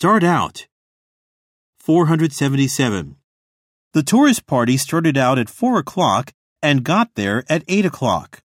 Start out. 477. The tourist party started out at 4 o'clock and got there at 8 o'clock.